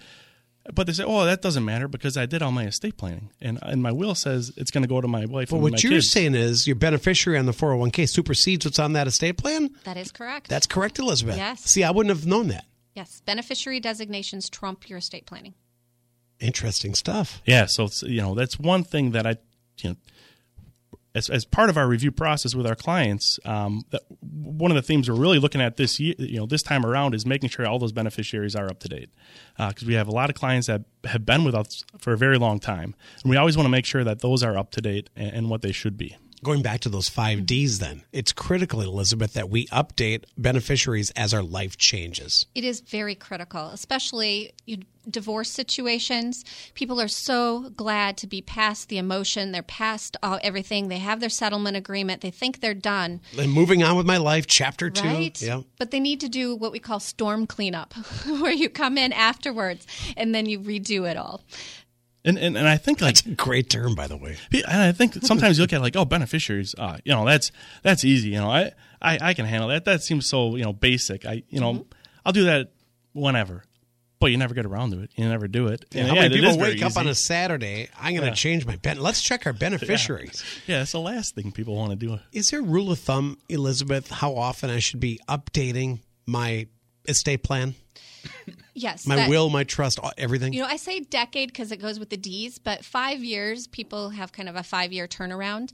[SPEAKER 3] But they say, "Oh, that doesn't matter because I did all my estate planning, and and my will says it's going to go to my wife."
[SPEAKER 2] But
[SPEAKER 3] what
[SPEAKER 2] you're
[SPEAKER 3] kids.
[SPEAKER 2] saying is your beneficiary on the 401k supersedes what's on that estate plan.
[SPEAKER 4] That is correct.
[SPEAKER 2] That's correct, Elizabeth.
[SPEAKER 4] Yes.
[SPEAKER 2] See, I wouldn't have known that.
[SPEAKER 4] Yes, beneficiary designations trump your estate planning.
[SPEAKER 2] Interesting stuff.
[SPEAKER 3] Yeah, so you know that's one thing that I, you know, as, as part of our review process with our clients, um, that one of the themes we're really looking at this year, you know, this time around is making sure all those beneficiaries are up to date, because uh, we have a lot of clients that have been with us for a very long time, and we always want to make sure that those are up to date and, and what they should be
[SPEAKER 2] going back to those five mm-hmm. D's, then it's critical, Elizabeth, that we update beneficiaries as our life changes.
[SPEAKER 4] It is very critical, especially divorce situations. People are so glad to be past the emotion. They're past all, everything. They have their settlement agreement. They think they're done.
[SPEAKER 2] And moving on with my life, chapter two.
[SPEAKER 4] Right. Yeah. But they need to do what we call storm cleanup, <laughs> where you come in afterwards and then you redo it all.
[SPEAKER 3] And, and and I think like
[SPEAKER 2] that's a great term, by the way.
[SPEAKER 3] And I think sometimes you look at like, oh, beneficiaries, uh, you know, that's that's easy. You know, I, I, I can handle that. That seems so you know basic. I you know, mm-hmm. I'll do that whenever. But you never get around to it. You never do it.
[SPEAKER 2] Yeah, how yeah, many people wake up on a Saturday? I'm going to yeah. change my ben. Let's check our <laughs> beneficiaries.
[SPEAKER 3] Yeah. yeah, it's the last thing people want to do.
[SPEAKER 2] Is there a rule of thumb, Elizabeth, how often I should be updating my estate plan?
[SPEAKER 4] Yes.
[SPEAKER 2] My that, will, my trust, everything.
[SPEAKER 4] You know, I say decade because it goes with the D's, but five years, people have kind of a five year turnaround.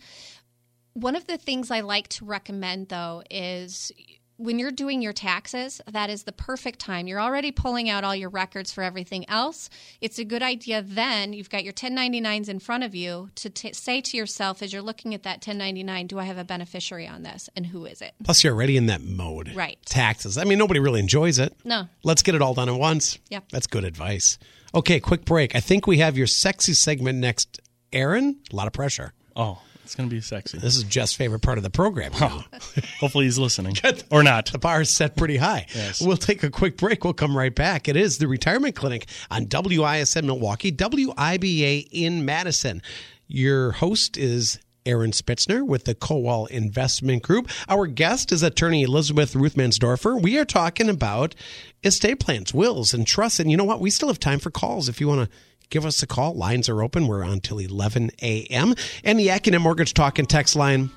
[SPEAKER 4] One of the things I like to recommend, though, is when you're doing your taxes, that is the perfect time. You're already pulling out all your records for everything else. It's a good idea then, you've got your 1099s in front of you to t- say to yourself as you're looking at that 1099, do I have a beneficiary on this and who is it?
[SPEAKER 2] Plus, you're already in that mode.
[SPEAKER 4] Right.
[SPEAKER 2] Taxes. I mean, nobody really enjoys it.
[SPEAKER 4] No.
[SPEAKER 2] Let's get it all done at once.
[SPEAKER 4] Yep.
[SPEAKER 2] That's good advice. Okay, quick break. I think we have your sexy segment next. Aaron, a lot of pressure.
[SPEAKER 3] Oh, it's going to be sexy.
[SPEAKER 2] This is Jeff's favorite part of the program. Oh, <laughs>
[SPEAKER 3] hopefully he's listening or not.
[SPEAKER 2] The bar is set pretty high.
[SPEAKER 3] Yes.
[SPEAKER 2] We'll take a quick break. We'll come right back. It is the Retirement Clinic on WISN Milwaukee, WIBA in Madison. Your host is Aaron Spitzner with the Kowal Investment Group. Our guest is attorney Elizabeth Ruthmansdorfer. We are talking about estate plans, wills, and trusts. And you know what? We still have time for calls if you want to give us a call. Lines are open. We're on till 11 a.m. And the AccuNet Mortgage Talk and Text line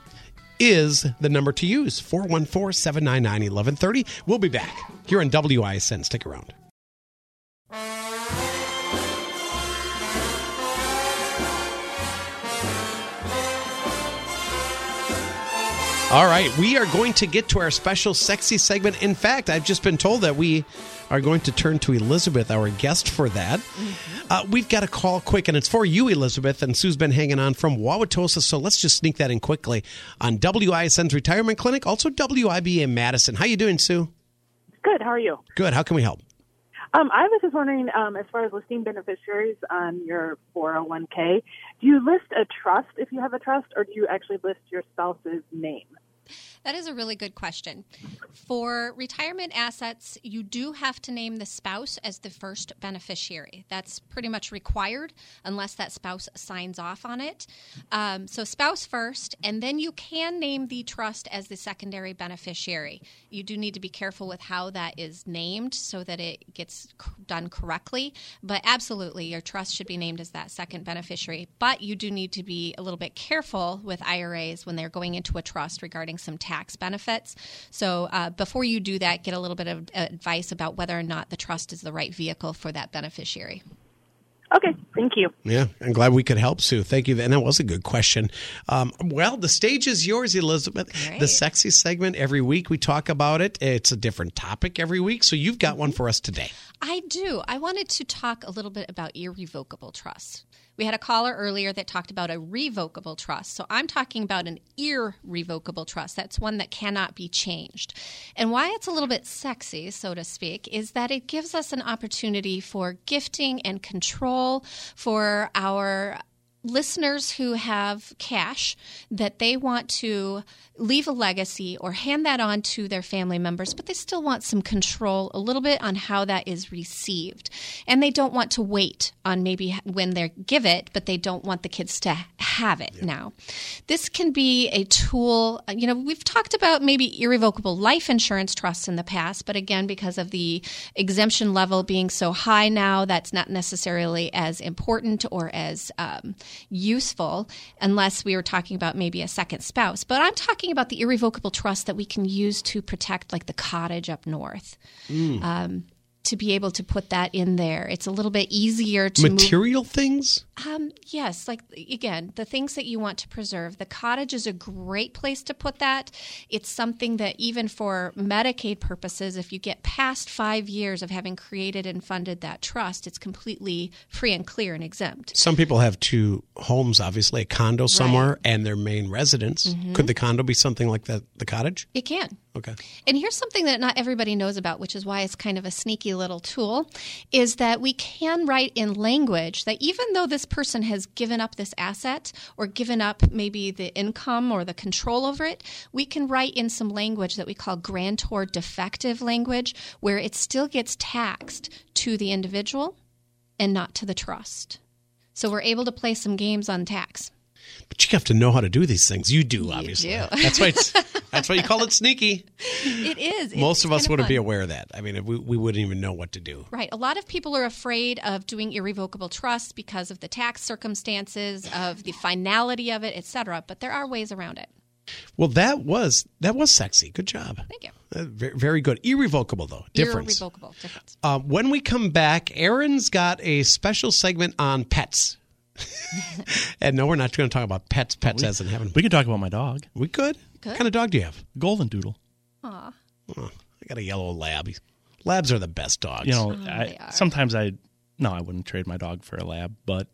[SPEAKER 2] is the number to use 414 799 1130. We'll be back here on WISN. Stick around. All right, we are going to get to our special sexy segment. In fact, I've just been told that we are going to turn to Elizabeth, our guest, for that. Mm-hmm. Uh, we've got a call quick, and it's for you, Elizabeth. And Sue's been hanging on from Wauwatosa, so let's just sneak that in quickly on WISN's Retirement Clinic, also WIBA Madison. How you doing, Sue?
[SPEAKER 9] Good. How are you?
[SPEAKER 2] Good. How can we help?
[SPEAKER 9] Um, I was just wondering, um, as far as listing beneficiaries on your 401k, do you list a trust if you have a trust, or do you actually list your spouse's name?
[SPEAKER 4] That is a really good question. For retirement assets, you do have to name the spouse as the first beneficiary. That's pretty much required unless that spouse signs off on it. Um, so, spouse first, and then you can name the trust as the secondary beneficiary. You do need to be careful with how that is named so that it gets done correctly. But absolutely, your trust should be named as that second beneficiary. But you do need to be a little bit careful with IRAs when they're going into a trust regarding some tax benefits. So uh, before you do that, get a little bit of advice about whether or not the trust is the right vehicle for that beneficiary.
[SPEAKER 9] Okay, thank you.
[SPEAKER 2] Yeah, I'm glad we could help, Sue. Thank you. And that was a good question. Um, well, the stage is yours, Elizabeth. The sexy segment every week we talk about it. It's a different topic every week, so you've got one for us today.
[SPEAKER 4] I do. I wanted to talk a little bit about irrevocable trust. We had a caller earlier that talked about a revocable trust. So I'm talking about an irrevocable trust. That's one that cannot be changed. And why it's a little bit sexy, so to speak, is that it gives us an opportunity for gifting and control for our listeners who have cash that they want to leave a legacy or hand that on to their family members, but they still want some control a little bit on how that is received. And they don't want to wait on maybe when they give it, but they don't want the kids to have it now. This can be a tool, you know, we've talked about maybe irrevocable life insurance trusts in the past, but again, because of the exemption level being so high now, that's not necessarily as important or as um, useful unless we were talking about maybe a second spouse. But I'm talking about the irrevocable trust that we can use to protect, like the cottage up north.
[SPEAKER 2] Mm.
[SPEAKER 4] Um, to be able to put that in there, it's a little bit easier to move-
[SPEAKER 2] Material things?
[SPEAKER 4] um, yes, like again, the things that you want to preserve. The cottage is a great place to put that. It's something that even for Medicaid purposes, if you get past five years of having created and funded that trust, it's completely free and clear and exempt.
[SPEAKER 2] Some people have two homes, obviously, a condo somewhere and their main residence.
[SPEAKER 4] Mhm.
[SPEAKER 2] Could the condo be something like that, the cottage?
[SPEAKER 4] It can.
[SPEAKER 2] Okay.
[SPEAKER 4] And here's something that not everybody knows about, which is why it's kind of a sneaky little tool, is that we can write in language that even though this person has given up this asset or given up maybe the income or the control over it, we can write in some language that we call grantor defective language, where it still gets taxed to the individual and not to the trust. So we're able to play some games on tax.
[SPEAKER 2] But you have to know how to do these things. You do, obviously.
[SPEAKER 4] do.
[SPEAKER 2] That's why it's, <laughs> that's why you call it sneaky.
[SPEAKER 4] It is.
[SPEAKER 2] Most
[SPEAKER 4] It's
[SPEAKER 2] of us wouldn't be aware of that. I mean, we, we wouldn't even know what to do.
[SPEAKER 4] Right. A lot of people are afraid of doing irrevocable trusts because of the tax circumstances, of the finality of it, etc. But there are ways around it.
[SPEAKER 2] Well, that was that was sexy. Good job.
[SPEAKER 4] Thank you.
[SPEAKER 2] Uh, very, very good. Irrevocable though. Difference.
[SPEAKER 4] Irrevocable difference.
[SPEAKER 2] Uh, when we come back, Aaron's got a special segment on pets. <laughs> and no, we're not going to talk about pets. Pets
[SPEAKER 3] We-
[SPEAKER 2] as in heaven.
[SPEAKER 3] We could talk about my dog.
[SPEAKER 2] We could.
[SPEAKER 4] Good.
[SPEAKER 2] What kind of dog do you have?
[SPEAKER 3] Golden Doodle.
[SPEAKER 4] Aw.
[SPEAKER 2] Oh, I got a yellow lab. Labs are the best dogs.
[SPEAKER 3] You know,
[SPEAKER 4] Oh,
[SPEAKER 3] I, sometimes I no, I wouldn't trade my dog for a lab, but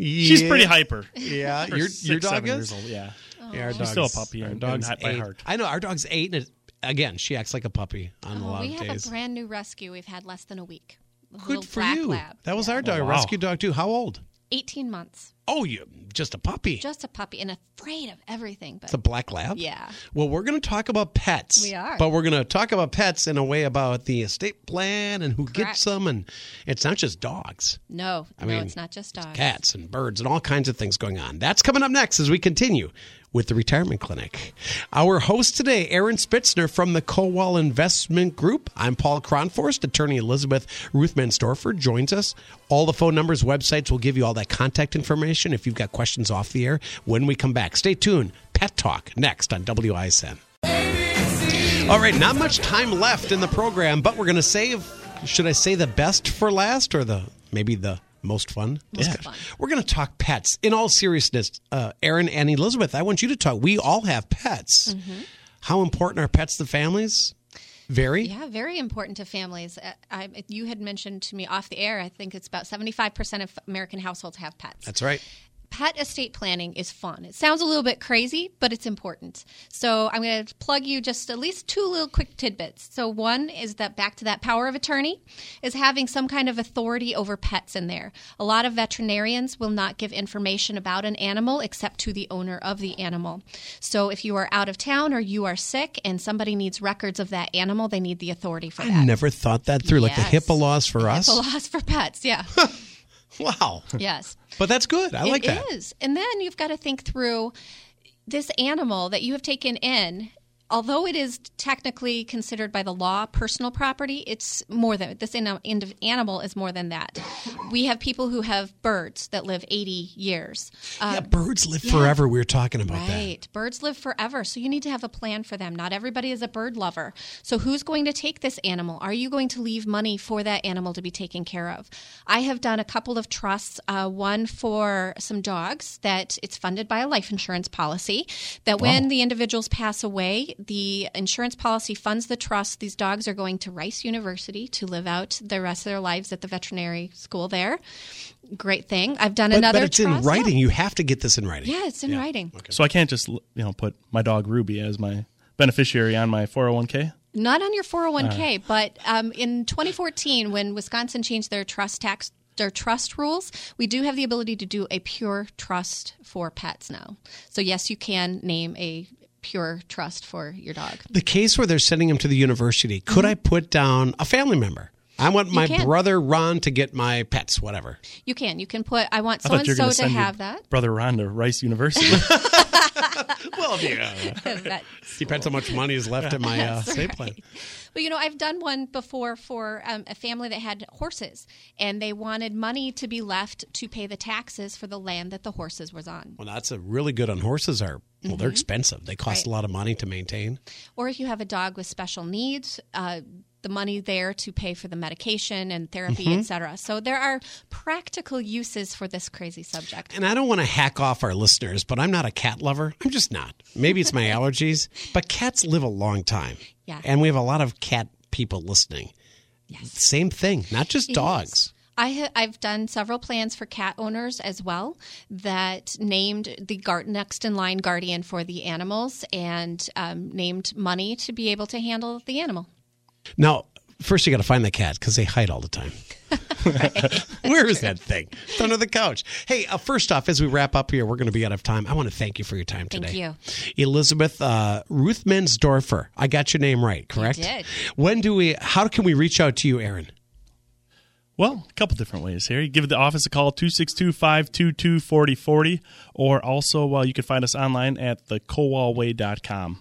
[SPEAKER 3] she's pretty hyper.
[SPEAKER 2] Yeah, <laughs>
[SPEAKER 3] For
[SPEAKER 2] your
[SPEAKER 3] six,
[SPEAKER 2] your dog
[SPEAKER 3] seven
[SPEAKER 2] is.
[SPEAKER 3] years old, Yeah,
[SPEAKER 2] Yeah, our
[SPEAKER 3] She's
[SPEAKER 2] dog's
[SPEAKER 3] still a puppy
[SPEAKER 2] Our
[SPEAKER 3] and-
[SPEAKER 2] dog's
[SPEAKER 3] and by
[SPEAKER 2] eight.
[SPEAKER 3] heart.
[SPEAKER 2] I know our dog's eight, and it, again, she acts like a puppy on a
[SPEAKER 4] Oh,
[SPEAKER 2] lot
[SPEAKER 4] we
[SPEAKER 2] of
[SPEAKER 4] have
[SPEAKER 2] days.
[SPEAKER 4] a brand new rescue we've had less than a week. A
[SPEAKER 2] Good for
[SPEAKER 4] black
[SPEAKER 2] you.
[SPEAKER 4] lab.
[SPEAKER 2] That was our dog,
[SPEAKER 3] Oh, wow.
[SPEAKER 2] rescue dog too. How old?
[SPEAKER 4] 18 months.
[SPEAKER 2] Oh, you just a puppy.
[SPEAKER 4] Just a puppy and afraid of everything. But
[SPEAKER 2] It's a black lab.
[SPEAKER 4] Yeah.
[SPEAKER 2] Well, we're going to talk about pets.
[SPEAKER 4] We are.
[SPEAKER 2] But we're going to talk about pets in a way about the estate plan and who gets them, and it's not just dogs.
[SPEAKER 4] No,
[SPEAKER 2] I
[SPEAKER 4] no,
[SPEAKER 2] mean,
[SPEAKER 4] it's not just dogs.
[SPEAKER 2] cats and birds and all kinds of things going on. That's coming up next as we continue with the retirement clinic. Our host today, Aaron Spitzner from the Kowal Investment Group. I'm Paul Kronforst. Attorney Elizabeth Ruthmansdorfer joins us. All the phone numbers, websites will give you all that contact information if you've got questions off the air when we come back. Stay tuned. Pet Talk next on WISN. All right, not much time left in the program, but we're going to save. Should I say the best for last, or the maybe the most fun? discussion? We're going to talk pets. In all seriousness, uh, Aaron and Elizabeth, I want you to talk. We all have pets. How important are pets to families? Very.
[SPEAKER 4] Yeah, very important to families. Uh, I, you had mentioned to me off the air, I think it's about 75% of American households have pets.
[SPEAKER 2] That's right.
[SPEAKER 4] Pet estate planning is fun. It sounds a little bit crazy, but it's important. So I'm going to plug you just at least two little quick tidbits. So one is that back to that power of attorney is having some kind of authority over pets in there. A lot of veterinarians will not give information about an animal except to the owner of the animal. So if you are out of town or you are sick and somebody needs records of that animal, they need the authority for
[SPEAKER 2] I
[SPEAKER 4] that.
[SPEAKER 2] I never thought that through. Like the HIPAA laws for us.
[SPEAKER 4] HIPAA laws for pets, yeah. <laughs>
[SPEAKER 2] Wow.
[SPEAKER 4] yes.
[SPEAKER 2] But that's good. I like
[SPEAKER 4] It
[SPEAKER 2] It
[SPEAKER 4] is. And then you've got to think through this animal that you have taken in. Although it is technically considered by the law personal property, it's more than this animal is more than that. We have people who have birds that live 80 years.
[SPEAKER 2] yeah,
[SPEAKER 4] Uh,
[SPEAKER 2] birds live
[SPEAKER 4] yeah.
[SPEAKER 2] forever. We were talking about that.
[SPEAKER 4] Right. Birds live forever. So you need to have a plan for them. Not everybody is a bird lover. So who's going to take this animal? Are you going to leave money for that animal to be taken care of? I have done a couple of trusts, uh, one for some dogs that it's funded by a life insurance policy, that when the individuals pass away, the insurance policy funds the trust. These dogs are going to Rice University to live out the rest of their lives at the veterinary school there. Great thing. I've done
[SPEAKER 2] But,
[SPEAKER 4] another
[SPEAKER 2] but it's
[SPEAKER 4] trust.
[SPEAKER 2] in writing. You have to get this in writing.
[SPEAKER 4] Yeah, it's in writing. Okay.
[SPEAKER 3] So I can't just you know put my dog Ruby as my beneficiary on my 401k.
[SPEAKER 4] Not on your 401k, but um, in 2014, when Wisconsin changed their trust tax, their trust rules, we do have the ability to do a pure trust for pets now. So yes, you can name a pure trust for your dog.
[SPEAKER 2] The case where they're sending him to the university, could I put down a family member? I want my brother Ron to get my pets, whatever.
[SPEAKER 4] You can. You can put. I want so
[SPEAKER 3] thought
[SPEAKER 4] and so to
[SPEAKER 3] to send
[SPEAKER 4] have
[SPEAKER 3] your
[SPEAKER 4] that.
[SPEAKER 3] brother Ron to Rice University. <laughs> <laughs>
[SPEAKER 2] Well, yeah. <laughs>
[SPEAKER 4] that
[SPEAKER 2] Depends how much money is left in my uh,
[SPEAKER 4] That's
[SPEAKER 2] save
[SPEAKER 4] right.
[SPEAKER 2] plan.
[SPEAKER 4] Well, you know, I've done one before for um, a family that had horses, and they wanted money to be left to pay the taxes for the land that the horses was on.
[SPEAKER 2] Well, that's a really good on horses. Are well, they're
[SPEAKER 4] Mhm.
[SPEAKER 2] expensive. They cost
[SPEAKER 4] Right.
[SPEAKER 2] a lot of money to maintain.
[SPEAKER 4] Or if you have a dog with special needs, uh, the money there to pay for the medication and therapy,
[SPEAKER 2] Mhm.
[SPEAKER 4] et cetera. So there are practical uses for this crazy subject.
[SPEAKER 2] And I don't want to hack off our listeners, but I'm not a cat lover. I'm just not. Maybe it's my <laughs> allergies, but cats live a long time.
[SPEAKER 4] Yeah.
[SPEAKER 2] And we have a lot of cat people listening. Yes. Same thing, not just dogs.
[SPEAKER 4] I ha- I've done several plans for cat owners as well that named the guard- next in line guardian for the animals and um, named money to be able to handle the animal.
[SPEAKER 2] Now, first you got to find the cat because they hide all the time. <laughs> Where is that thing? It's under the couch. Hey, uh, first off, as we wrap up here, we're going to be out of time. I want to thank you for your time
[SPEAKER 4] Thank
[SPEAKER 2] today.
[SPEAKER 4] you.
[SPEAKER 2] Elizabeth uh, Ruthmansdorfer. I got your name right, correct?
[SPEAKER 4] did.
[SPEAKER 2] When do we? How can we reach out to you, Aaron?
[SPEAKER 3] Well, a couple different ways here. You give the office a call, 262-522-4040, or also uh, you can find us online at thekowalway.com.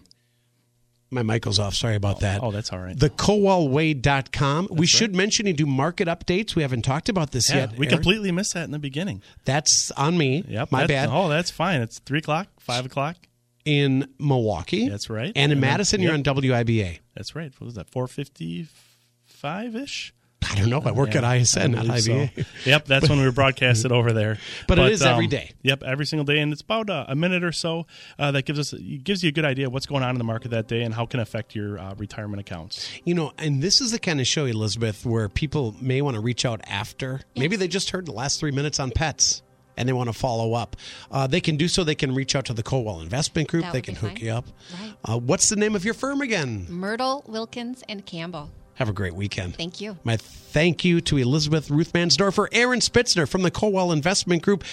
[SPEAKER 2] My mic goes off. Sorry about that.
[SPEAKER 3] Oh, that's all right.
[SPEAKER 2] Thekowalway.com. we should mention you do market updates. We haven't talked about this
[SPEAKER 3] Yeah,
[SPEAKER 2] yet.
[SPEAKER 3] we
[SPEAKER 2] Aaron.
[SPEAKER 3] completely missed that in the beginning.
[SPEAKER 2] That's on me.
[SPEAKER 3] Yep.
[SPEAKER 2] My bad.
[SPEAKER 3] Oh, that's fine. It's 3 o'clock, 5 o'clock.
[SPEAKER 2] In Milwaukee.
[SPEAKER 3] That's right.
[SPEAKER 2] And in Madison, you're on WIBA.
[SPEAKER 3] That's right. What was that, 455-ish?
[SPEAKER 2] I don't know. I work at ISN, not
[SPEAKER 3] believe so. <laughs> Yep, that's when we were broadcasted over there. <laughs>
[SPEAKER 2] But it is every
[SPEAKER 3] um,
[SPEAKER 2] day.
[SPEAKER 3] Yep, every single day, and it's about uh, a minute or so. Uh, that gives us gives you a good idea of what's going on in the market that day and how it can affect your uh, retirement accounts.
[SPEAKER 2] You know, and this is the kind of show, Elizabeth, where people may want to reach out after. Maybe they just heard the last three minutes on pets and they want to follow up. Uh, they can do so. They can reach out to the Kowal Investment Group.
[SPEAKER 4] That
[SPEAKER 2] they can hook
[SPEAKER 4] fine.
[SPEAKER 2] you up.
[SPEAKER 4] Right.
[SPEAKER 2] Uh, what's the name of your firm again?
[SPEAKER 4] Myrtle, Wilkins, and Campbell.
[SPEAKER 2] Have a great weekend.
[SPEAKER 4] Thank you.
[SPEAKER 2] My thank you to Elizabeth Ruthmansdorfer, Aaron Spitzner from the Kowal Investment Group.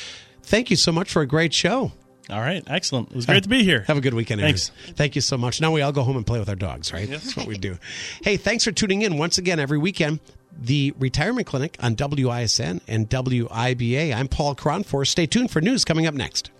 [SPEAKER 2] Thank you so much for a great show.
[SPEAKER 3] All right, excellent. It was great to be here.
[SPEAKER 2] Have a good weekend, Aaron.
[SPEAKER 3] Thanks.
[SPEAKER 2] Thank you so much. Now we all go home and play with our dogs, right? That's what we do. Hey, thanks for tuning in once again every weekend. The Retirement Clinic on WISN and WIBA. I'm Paul Kronforst. Stay tuned for news coming up next.